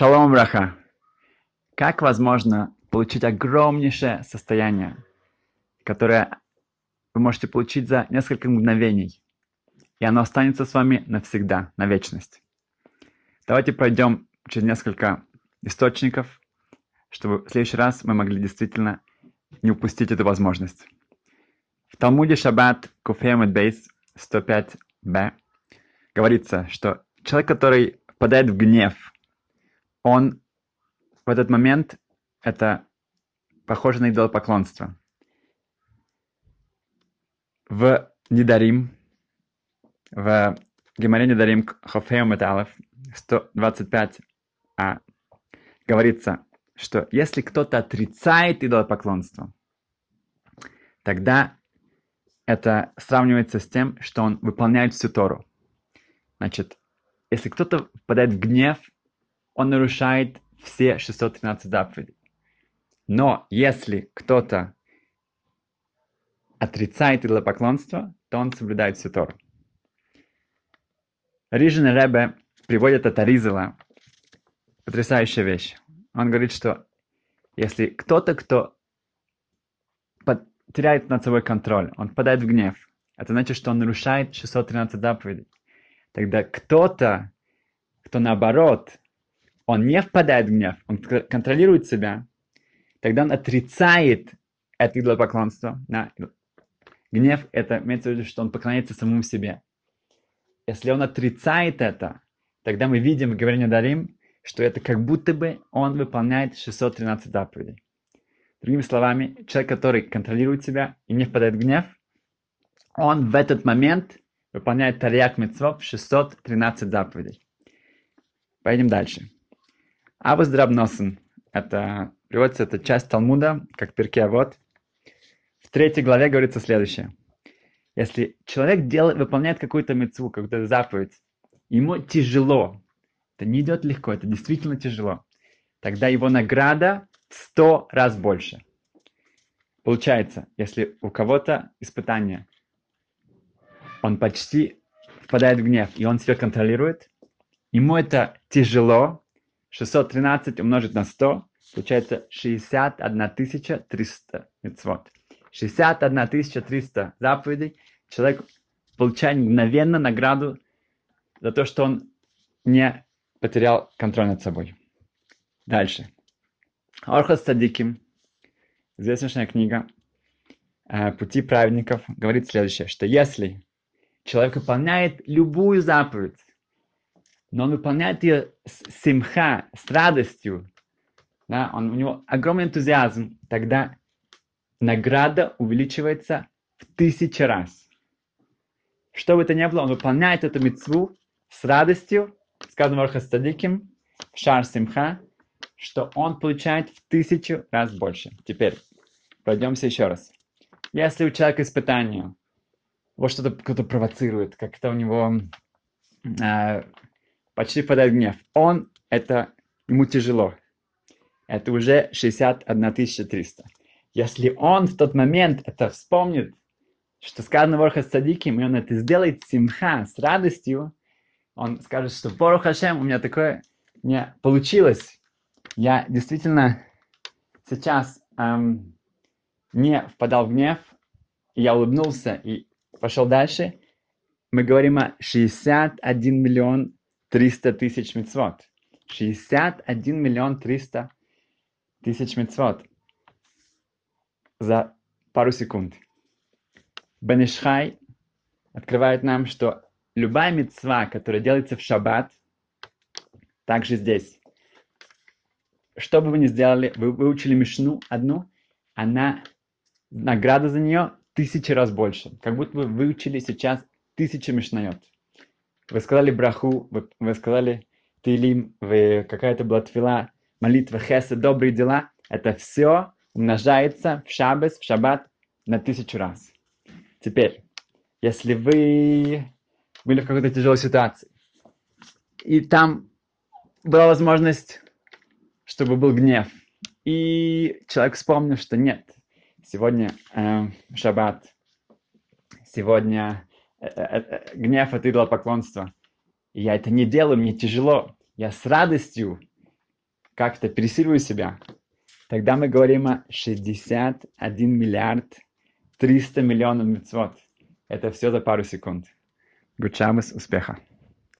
Шалом, браха. Как возможно получить огромнейшее состояние, которое вы можете получить за несколько мгновений, и оно останется с вами навсегда, на вечность? Давайте пройдем через несколько источников, чтобы в следующий раз мы могли действительно не упустить эту возможность. В Талмуде Шаббат Куфемет Бейс 105б говорится, что человек, который впадает в гнев, он в этот момент это похоже на идолопоклонство. В Недарим, в Геморе Недарим Хофео Металлов 125 а, говорится, что если кто-то отрицает идолопоклонство, тогда это сравнивается с тем, что он выполняет всю Тору. Значит, если кто-то впадает в гнев, он нарушает все 613 заповедей. Но если кто-то отрицает идолопоклонство, то он соблюдает всю Тору. Рижин Ребе приводит от Аризела потрясающая вещь. Он говорит, что если кто-то, кто теряет над собой контроль, он впадает в гнев, это значит, что он нарушает 613 заповедей. Тогда кто-то, кто наоборот, он не впадает в гнев, он контролирует себя, тогда он отрицает это идолопоклонство. Да? Гнев – это имеется в виду, что он поклоняется самому себе. Если он отрицает это, тогда мы видим в говорении Дарим, что это как будто бы он выполняет 613 заповедей. Другими словами, человек, который контролирует себя и не впадает в гнев, он в этот момент выполняет Тарьяк Митцвов 613 заповедей. Пойдем дальше. Авус Драбносен. Это приводится эта часть Талмуда, как перке вот. В третьей главе говорится следующее. Если человек делает, выполняет какую-то мецву, какую-то заповедь, ему тяжело, это не идет легко, это действительно тяжело, тогда его награда сто раз больше. Получается, если у кого-то испытание, он почти впадает в гнев, и он себя контролирует, ему это тяжело, 613 умножить на 100, получается 61 300 мецвод. 61 300 заповедей человек получает мгновенно награду за то, что он не потерял контроль над собой. Дальше. Орхас Садиким, известнейшая книга э, «Пути праведников», говорит следующее, что если человек выполняет любую заповедь, но он выполняет ее с симха, с радостью, да, он, у него огромный энтузиазм, тогда награда увеличивается в тысячи раз. Что бы это ни было, он выполняет эту мецву с радостью, сказано в Стадиким, шар симха, что он получает в тысячу раз больше. Теперь пройдемся еще раз. Если у человека испытание, вот что-то кто-то провоцирует, как-то у него э, почти впадает гнев, он, это ему тяжело. Это уже 61 300. Если он в тот момент это вспомнит, что сказано в Орха Садиким, и он это сделает симха, с радостью, он скажет, что Борух Хашем, у меня такое не получилось, я действительно сейчас эм, не впадал в гнев, я улыбнулся и пошел дальше. Мы говорим о 61 миллион 300 тысяч мецвод. 61 миллион 300 тысяч мецвод за пару секунд. Бенешхай открывает нам, что любая мецва, которая делается в шаббат, также здесь что бы вы ни сделали, вы выучили Мишну одну, она, награда за нее тысячи раз больше. Как будто вы выучили сейчас тысячи Мишнает. Вы сказали браху, вы, вы сказали Тилим, вы какая-то была твила, молитва, хеса, добрые дела. Это все умножается в шаббас, в шаббат на тысячу раз. Теперь, если вы были в какой-то тяжелой ситуации, и там была возможность чтобы был гнев. И человек вспомнил, что нет, сегодня э, шаббат, сегодня гнев от идолопоклонства. И я это не делаю, мне тяжело. Я с радостью как-то пересиливаю себя, тогда мы говорим о 61 миллиард 300 миллионов мецвод. Это все за пару секунд. Гучамыс, успеха!